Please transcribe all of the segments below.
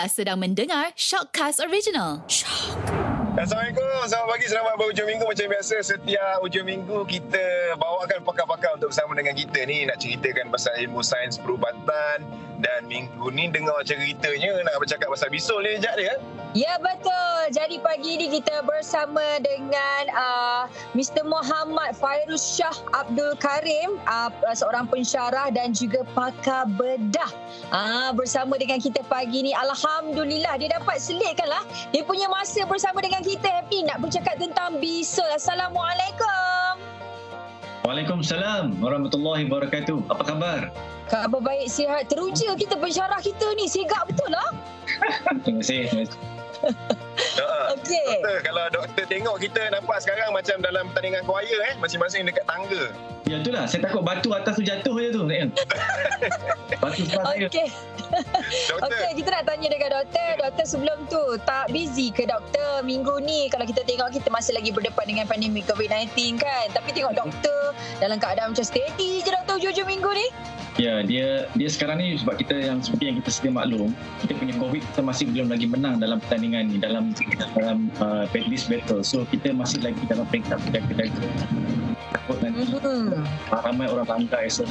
Anda sedang mendengar Shockcast Original. Shock. Assalamualaikum, selamat pagi, selamat berhujung minggu macam biasa Setiap hujung minggu kita bawakan pakar-pakar untuk bersama dengan kita ni Nak ceritakan pasal ilmu sains perubatan Dan minggu ni dengar ceritanya nak bercakap pasal bisul ni sekejap dia Ya betul. Jadi pagi ni kita bersama dengan uh, Mr. Muhammad Fairuz Shah Abdul Karim, uh, seorang pensyarah dan juga pakar bedah. Uh, bersama dengan kita pagi ni. Alhamdulillah dia dapat selitkan lah. Dia punya masa bersama dengan kita happy nak bercakap tentang bisul. Assalamualaikum. Waalaikumsalam warahmatullahi wabarakatuh. Apa khabar? Khabar baik sihat. Teruja kita pensyarah kita ni. Sigap betul lah. Terima kasih. Terima kasih. Uh, Okey. Doktor, kalau doktor tengok kita nampak sekarang macam dalam pertandingan choir eh Masing-masing dekat tangga Ya itulah, saya takut batu atas tu jatuh je tu. Batu sebelah saya. Okey. Okey, kita nak tanya dekat doktor. Doktor sebelum tu, tak busy ke doktor minggu ni? Kalau kita tengok kita masih lagi berdepan dengan pandemik COVID-19 kan? Tapi tengok doktor dalam keadaan macam steady je doktor hujung-hujung minggu ni. Ya, dia dia sekarang ni sebab kita yang seperti yang kita sedia maklum, kita punya COVID kita masih belum lagi menang dalam pertandingan ni dalam dalam uh, this battle. So kita masih lagi dalam peringkat penjaga-jaga. Takut nanti Hmm. ramai orang langgar esok.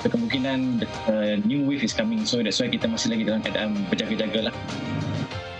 So, kemungkinan uh, new wave is coming. So that's why kita masih lagi dalam keadaan berjaga-jaga lah.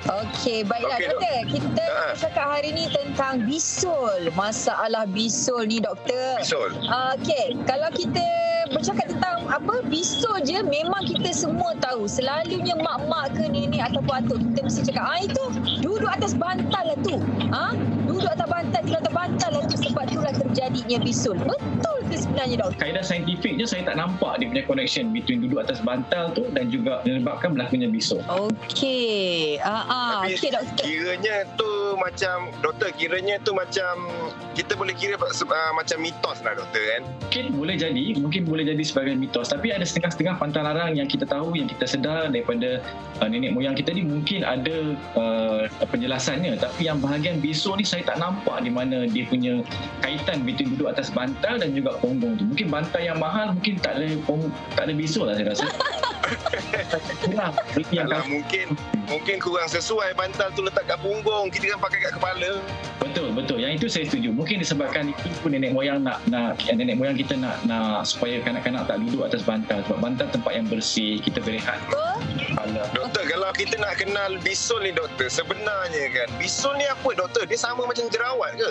Okey, baiklah okay, dok. doktor. Kita Ha. cakap hari ni tentang bisul. Masalah bisul ni doktor. bisul Uh, Okey, kalau kita bercakap tentang apa bisul je memang kita semua tahu. Selalunya mak-mak ke nenek ataupun atuk kita mesti cakap, "Ah itu duduk atas bantal lah tu." Ha? Duduk atas bantal, tidur atas bantal lah tu sebab itulah terjadinya bisul. Betul ke sebenarnya doktor? kaedah saintifik je saya tak nampak dia punya connection between duduk atas bantal tu dan juga menyebabkan berlakunya bisul. Okey. Ah ah, Tapi okey doktor. kiranya tu macam Doktor, kiranya tu macam Kita boleh kira uh, macam mitos lah doktor kan Mungkin boleh jadi, mungkin boleh jadi sebagai mitos tapi ada setengah-setengah pantang larang yang kita tahu, yang kita sedar daripada uh, nenek moyang kita ni mungkin ada uh, penjelasannya tapi yang bahagian bisul ni saya tak nampak di mana dia punya kaitan between duduk atas bantal dan juga punggung tu. Mungkin bantal yang mahal mungkin tak ada tak ada bisul lah saya rasa. Kurang Alah, mungkin mungkin kurang sesuai bantal tu letak kat punggung kita kan pakai kat kepala Betul betul. Yang itu saya setuju. Mungkin disebabkan itu pun nenek moyang nak nak nenek moyang kita nak nak supaya kanak-kanak tak duduk atas bantal sebab bantal tempat yang bersih, kita berehat kepala. Doktor kalau kita nak kenal bisul ni doktor sebenarnya kan bisul ni apa doktor dia sama macam jerawat ke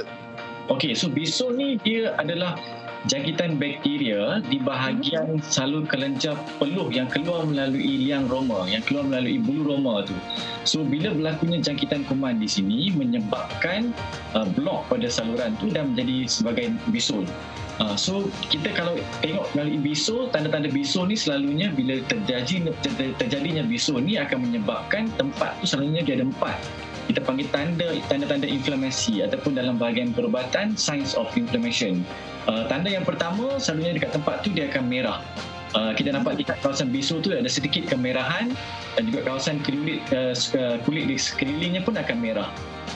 Okey, so bisul ni dia adalah jangkitan bakteria di bahagian salur kelenjar peluh yang keluar melalui liang roma, yang keluar melalui bulu roma tu. So bila berlakunya jangkitan kuman di sini menyebabkan uh, blok pada saluran tu dan menjadi sebagai bisul. Uh, so kita kalau tengok melalui bisul, tanda-tanda bisul ni selalunya bila terjadi ter- terjadinya bisul ni akan menyebabkan tempat tu selalunya dia ada empat kita panggil tanda tanda-tanda inflamasi ataupun dalam bahagian perubatan signs of inflammation. Uh, tanda yang pertama selalunya dekat tempat tu dia akan merah. Uh, kita nampak dekat kawasan bisul tu ada sedikit kemerahan dan juga kawasan kulit uh, kulit di sekelilingnya pun akan merah.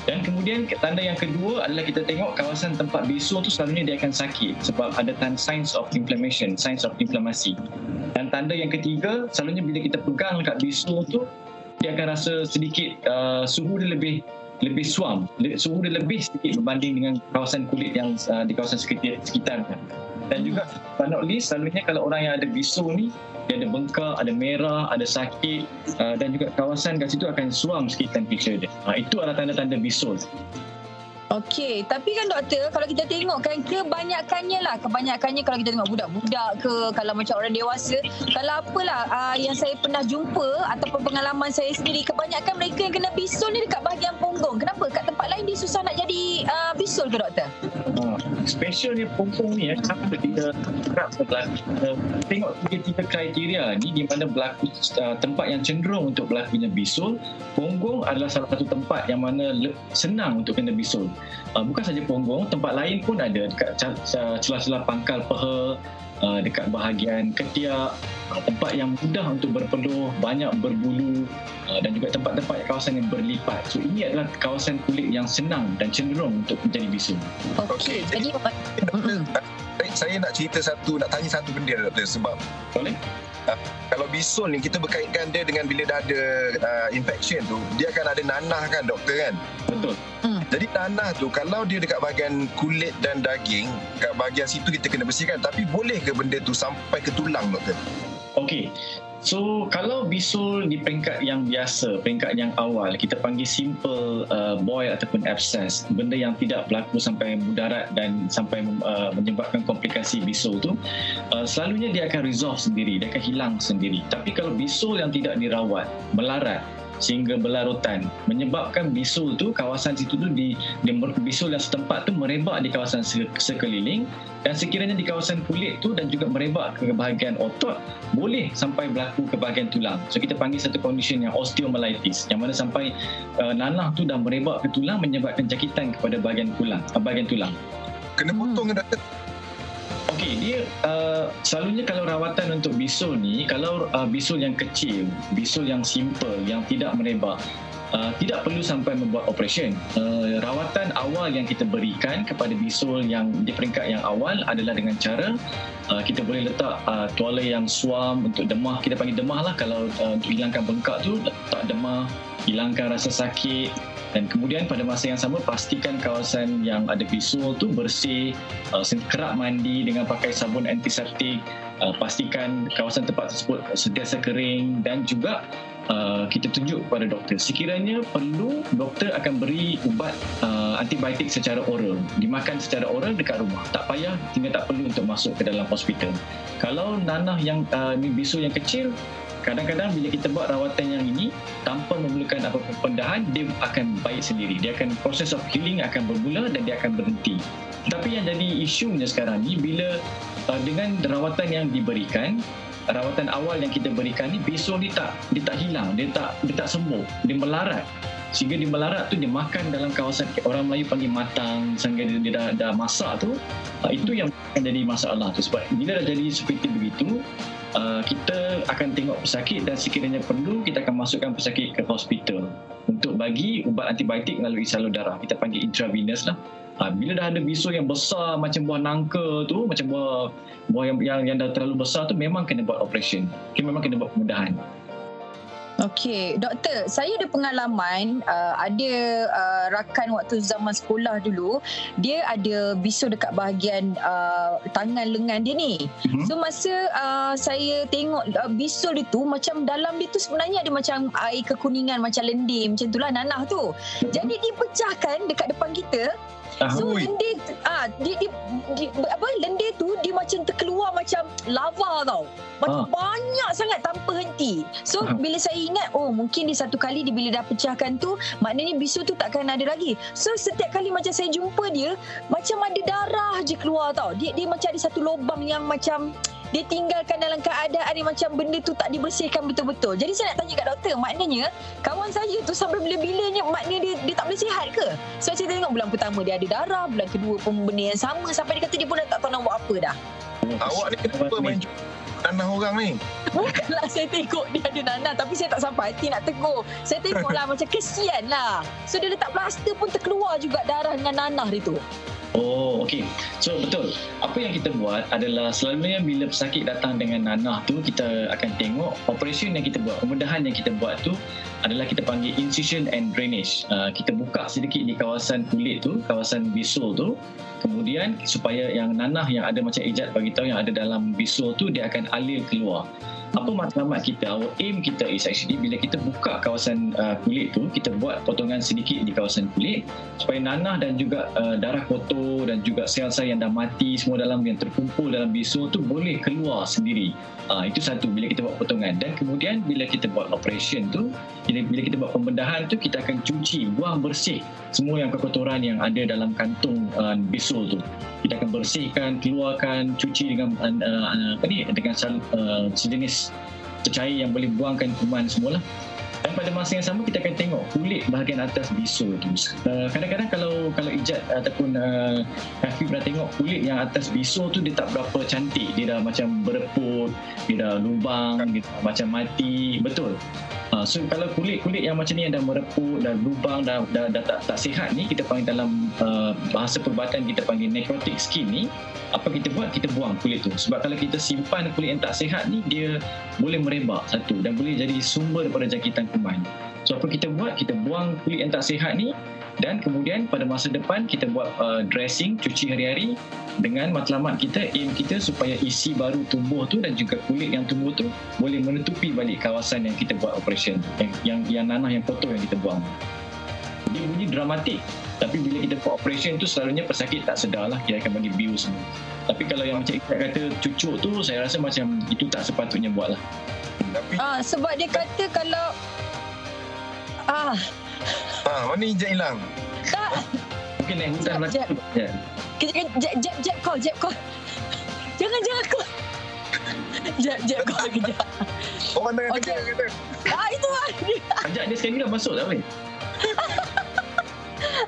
Dan kemudian tanda yang kedua adalah kita tengok kawasan tempat bisul tu selalunya dia akan sakit sebab ada tanda signs of inflammation, signs of inflamasi. Dan tanda yang ketiga selalunya bila kita pegang dekat bisul tu dia akan rasa sedikit uh, suhu dia lebih lebih suam suhu dia lebih sedikit berbanding dengan kawasan kulit yang uh, di kawasan sekitar, sekitar dan juga but not least selalunya kalau orang yang ada bisul ni dia ada bengkak, ada merah, ada sakit uh, dan juga kawasan kat situ akan suam sikit temperature dia. Uh, itu adalah tanda-tanda bisul. Okey, tapi kan doktor, kalau kita tengok kan kebanyakannya lah, kebanyakannya kalau kita tengok budak-budak ke, kalau macam orang dewasa, kalau apalah uh, yang saya pernah jumpa ataupun pengalaman saya sendiri, kebanyakan mereka yang kena bisul ni dekat bahagian punggung. Kenapa? Kat tempat lain dia susah nak jadi uh, bisul ke doktor? Uh, special ni punggung ni eh, kenapa kita kerap berlaku uh, tengok tiga-tiga kriteria ni di mana berlaku uh, tempat yang cenderung untuk berlakunya bisul punggung adalah salah satu tempat yang mana le- senang untuk kena bisul. Uh, bukan saja punggung tempat lain pun ada dekat celah-celah pangkal peha uh, dekat bahagian ketiak uh, tempat yang mudah untuk berpeluh banyak berbulu uh, dan juga tempat-tempat kawasan yang berlipat so ini adalah kawasan kulit yang senang dan cenderung untuk menjadi bisul Okey, Okey, jadi saya nak cerita satu, nak tanya satu benda doktor sebab Boleh? kalau bisul ni kita berkaitkan dia dengan bila dah ada uh, infection tu, dia akan ada nanah kan doktor kan? Betul. Jadi nanah tu kalau dia dekat bahagian kulit dan daging, kat bahagian situ kita kena bersihkan tapi boleh ke benda tu sampai ke tulang doktor? Okey. So kalau bisul di peringkat yang biasa, peringkat yang awal, kita panggil simple uh, boil ataupun abscess, benda yang tidak berlaku sampai mudarat dan sampai uh, menyebabkan komplikasi bisul tu, uh, selalunya dia akan resolve sendiri, dia akan hilang sendiri. Tapi kalau bisul yang tidak dirawat, melarat, sehingga berlarutan menyebabkan bisul tu kawasan situ tu di, di bisul yang setempat tu merebak di kawasan sekeliling dan sekiranya di kawasan kulit tu dan juga merebak ke bahagian otot boleh sampai berlaku ke bahagian tulang. So kita panggil satu condition yang osteomyelitis yang mana sampai uh, nanah tu dah merebak ke tulang menyebabkan jangkitan kepada bahagian tulang uh, bahagian tulang. Kena potong hmm. doktor Okey, dia uh, selalunya kalau rawatan untuk bisul ni, kalau uh, bisul yang kecil, bisul yang simple, yang tidak merebak, uh, tidak perlu sampai membuat operation. Uh, rawatan awal yang kita berikan kepada bisul yang di peringkat yang awal adalah dengan cara uh, kita boleh letak uh, tuala yang suam untuk demah. Kita panggil demah lah kalau uh, untuk hilangkan bengkak tu, letak demah, hilangkan rasa sakit, dan kemudian pada masa yang sama pastikan kawasan yang ada bisul tu bersih uh, kerap mandi dengan pakai sabun antiseptik uh, pastikan kawasan tempat tersebut sentiasa kering dan juga uh, kita tunjuk kepada doktor. Sekiranya perlu doktor akan beri ubat uh, antibiotik secara oral. Dimakan secara oral dekat rumah. Tak payah tinggal tak perlu untuk masuk ke dalam hospital. Kalau nanah yang uh, ni bisul yang kecil kadang-kadang bila kita buat rawatan yang ini tanpa memerlukan apa-apa pendahan dia akan baik sendiri. Dia akan proses of healing akan bermula dan dia akan berhenti. Tapi yang jadi isunya sekarang ni bila uh, dengan rawatan yang diberikan rawatan awal yang kita berikan ni besok dia tak dia tak hilang dia tak dia tak sembuh dia melarat. Sehingga dia melarat tu dia makan dalam kawasan orang Melayu panggil matang sehingga dia, dia dah, dah masak tu uh, itu yang akan jadi masalah tu. Sebab bila dah jadi seperti begitu uh, kita akan tengok pesakit dan sekiranya perlu kita akan masukkan pesakit ke hospital untuk bagi ubat antibiotik melalui salur darah. Kita panggil intravenous lah uh, bila dah ada bisul yang besar macam buah nangka tu macam buah buah yang, yang yang dah terlalu besar tu memang kena buat operation okay, memang kena buat pemudahan Okey, doktor, saya ada pengalaman uh, ada uh, rakan waktu zaman sekolah dulu, dia ada bisul dekat bahagian uh, tangan lengan dia ni. Mm-hmm. So masa uh, saya tengok uh, bisul dia tu macam dalam dia tu sebenarnya ada macam air kekuningan macam lendir macam itulah nanah tu. Mm-hmm. Jadi dipecahkan dekat depan kita So lendir ah dia, dia, dia apa lendir tu dia macam terkeluar macam lava tau. Macam ah. banyak sangat tanpa henti. So ah. bila saya ingat oh mungkin di satu kali dia bila dah pecahkan tu maknanya bisu tu takkan ada lagi. So setiap kali macam saya jumpa dia macam ada darah je keluar tau. Dia dia macam ada satu lubang yang macam dia tinggalkan dalam keadaan ni macam benda tu tak dibersihkan betul-betul. Jadi saya nak tanya kat doktor, maknanya kawan saya tu sampai bila-bilanya maknanya dia, dia tak boleh sihat ke? So saya tengok bulan pertama dia ada darah, bulan kedua pun benda yang sama sampai dia kata dia pun dah tak tahu nak buat apa dah. Awak ni kenapa main nanah orang ni? Bukanlah saya tengok dia ada nanah tapi saya tak sampai hati nak tegur. Saya tengok lah macam kesian lah. So dia letak plaster pun terkeluar juga darah dengan nanah dia tu. Oh, okey. So betul. Apa yang kita buat adalah selalunya bila pesakit datang dengan nanah tu kita akan tengok operation yang kita buat, pemudahan yang kita buat tu adalah kita panggil incision and drainage. Uh, kita buka sedikit di kawasan kulit tu, kawasan bisul tu. Kemudian supaya yang nanah yang ada macam ijat bagi tahu yang ada dalam bisul tu dia akan alir keluar apa matlamat kita our aim kita is actually bila kita buka kawasan uh, kulit tu kita buat potongan sedikit di kawasan kulit supaya nanah dan juga uh, darah kotor dan juga sel-sel yang dah mati semua dalam yang terkumpul dalam bisul tu boleh keluar sendiri. Uh, itu satu bila kita buat potongan. Dan kemudian bila kita buat operation tu bila, bila kita buat pembedahan tu kita akan cuci buang bersih semua yang kekotoran yang ada dalam kantung uh, bisul tu. Kita akan bersihkan keluarkan cuci dengan uh, apa ni dengan uh, sejenis cecair yang boleh buangkan kuman semua lah. Dan pada masa yang sama kita akan tengok kulit bahagian atas bisul tu uh, kadang-kadang kalau kalau ijat ataupun uh, Kafi pernah tengok kulit yang atas bisul tu dia tak berapa cantik dia dah macam bereput dia dah lubang dia dah macam mati betul Uh, so kalau kulit-kulit yang macam ni yang dah mereput, dah lubang, dah, dah, dah tak, tak sihat ni, kita panggil dalam uh, bahasa perubatan kita panggil necrotic skin ni, apa kita buat? Kita buang kulit tu. Sebab kalau kita simpan kulit yang tak sihat ni, dia boleh merebak satu dan boleh jadi sumber daripada jangkitan kuman. So apa kita buat? Kita buang kulit yang tak sihat ni dan kemudian pada masa depan kita buat uh, dressing, cuci hari-hari dengan matlamat kita aim kita supaya isi baru tumbuh tu dan juga kulit yang tumbuh tu boleh menutupi balik kawasan yang kita buat operation yang yang, yang nanah yang kotor yang kita buang. Dia bunyi dramatik. Tapi bila kita buat operation tu selalunya pesakit tak sedar lah. Dia akan bagi bius semua. Tapi kalau yang macam Ikat kata cucuk tu saya rasa macam itu tak sepatutnya buat lah. Tapi Ah, sebab dia kata kalau ah ah, mana hijab hilang? tak mungkin naik hutan belakang tu ya. kejap kejap jap jap jap call jap call jangan jangan call jap jap call kejap Orang tengah Okey. kerja kata. ah itu ah ajak dia sekali dah masuk tak boleh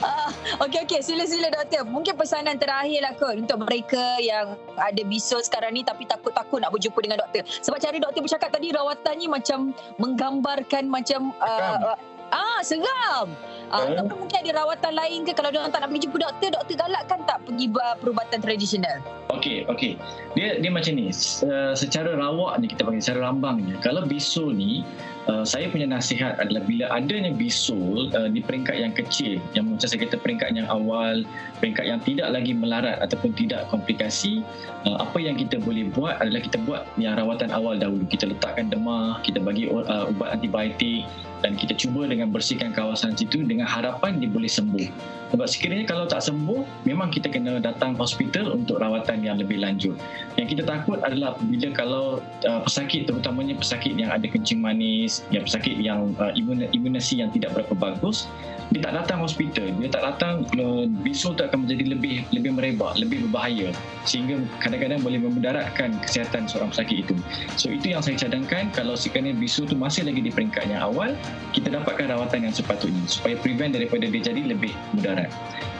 Ah, Okey okey sila sila doktor. Mungkin pesanan terakhir lah kot untuk mereka yang ada bisul sekarang ni tapi takut-takut nak berjumpa dengan doktor. Sebab cara doktor bercakap tadi rawatannya macam menggambarkan macam uh, ah seram. Ah, Eh? tapi mungkin ada rawatan lain ke kalau dia tak nak pergi jumpa doktor, doktor galakkan tak pergi uh, perubatan tradisional? Okey, okey. Dia dia macam ni. Se- secara rawak ni kita panggil secara rambangnya. Kalau bisul ni uh, saya punya nasihat adalah bila adanya bisul uh, di peringkat yang kecil, yang macam saya kata peringkat yang awal, peringkat yang tidak lagi melarat ataupun tidak komplikasi, uh, apa yang kita boleh buat adalah kita buat yang rawatan awal dahulu. Kita letakkan demah, kita bagi uh, ubat antibiotik dan kita cuba dengan bersihkan kawasan situ dengan harapan dia boleh sembuh. Sebab sekiranya kalau tak sembuh, memang kita kena datang hospital untuk rawatan yang lebih lanjut. Yang kita takut adalah bila kalau uh, pesakit terutamanya pesakit yang ada kencing manis, yang pesakit yang uh, imun, imunasi yang tidak berapa bagus, dia tak datang hospital, dia tak datang uh, bisul tu akan menjadi lebih lebih merebak, lebih berbahaya sehingga kadang-kadang boleh memudaratkan kesihatan seorang pesakit itu. So itu yang saya cadangkan kalau sekiranya bisul tu masih lagi di peringkat yang awal, kita dapatkan rawatan yang sepatutnya supaya prevent daripada dia jadi lebih mudarat.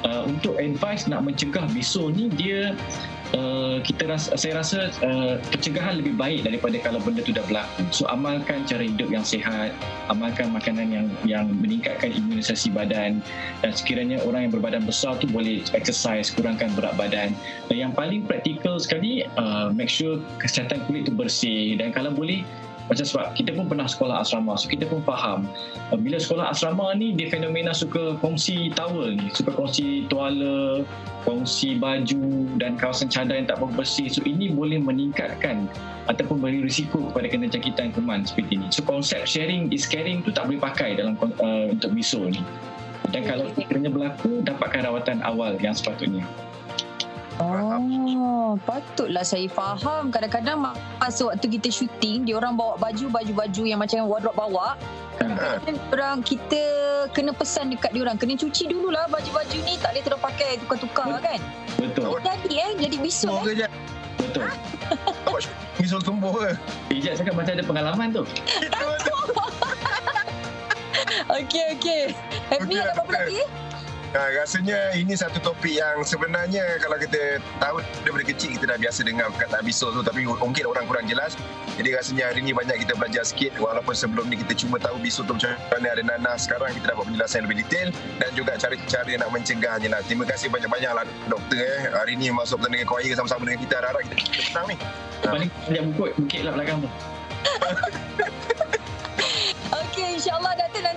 Uh, untuk advice nak mencegah bisul ni dia Uh, kita rasa, saya rasa uh, pencegahan lebih baik daripada kalau benda tu dah berlaku. So amalkan cara hidup yang sihat, amalkan makanan yang yang meningkatkan imunisasi badan dan sekiranya orang yang berbadan besar tu boleh exercise, kurangkan berat badan. Dan yang paling praktikal sekali uh, make sure kesihatan kulit tu bersih dan kalau boleh macam sebab kita pun pernah sekolah asrama. So kita pun faham uh, bila sekolah asrama ni dia fenomena suka kongsi towel ni. Suka kongsi tuala kongsi baju dan kawasan cadar yang tak berapa bersih. So ini boleh meningkatkan ataupun beri risiko kepada kena jangkitan kuman seperti ini so konsep sharing is caring tu tak boleh pakai dalam uh, untuk bisul ni. Dan kalau sekiranya berlaku dapatkan rawatan awal yang sepatutnya Oh, patutlah saya faham. Kadang-kadang masa waktu kita syuting, dia orang bawa baju baju-baju yang macam wardrobe bawa. Kadang-kadang orang kita kena pesan dekat dia orang, kena cuci dululah baju-baju ni, tak boleh terus pakai tukar-tukar kan. betul Jadi eh, jadi Tumbuh eh. betul Awak misul tumbuh ke? Ijat cakap macam ada pengalaman tu Okey okey. Happy Okey, ada apa-apa lagi? Ha, rasanya ini satu topik yang sebenarnya kalau kita tahu daripada kecil kita dah biasa dengar perkataan bisul tu tapi mungkin orang kurang jelas. Jadi rasanya hari ini banyak kita belajar sikit walaupun sebelum ni kita cuma tahu bisul tu macam mana ada nanah sekarang kita dapat penjelasan yang lebih detail dan juga cara-cara nak mencegahnya lah. Terima kasih banyak-banyak lah doktor eh. Hari ini masuk pertandingan choir sama-sama dengan kita harap kita, kita menang ni. Paling banyak bukit Bukit lah belakang tu Okey, insyaAllah Datuk kita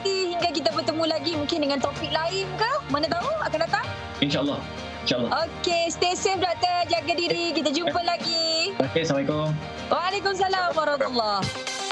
bertemu lagi mungkin dengan topik lain ke? Mana tahu akan datang? InsyaAllah InsyaAllah Okey, stay safe Datuk. Jaga diri. Kita jumpa lagi. Okay Assalamualaikum Waalaikumsalam warahmatullahi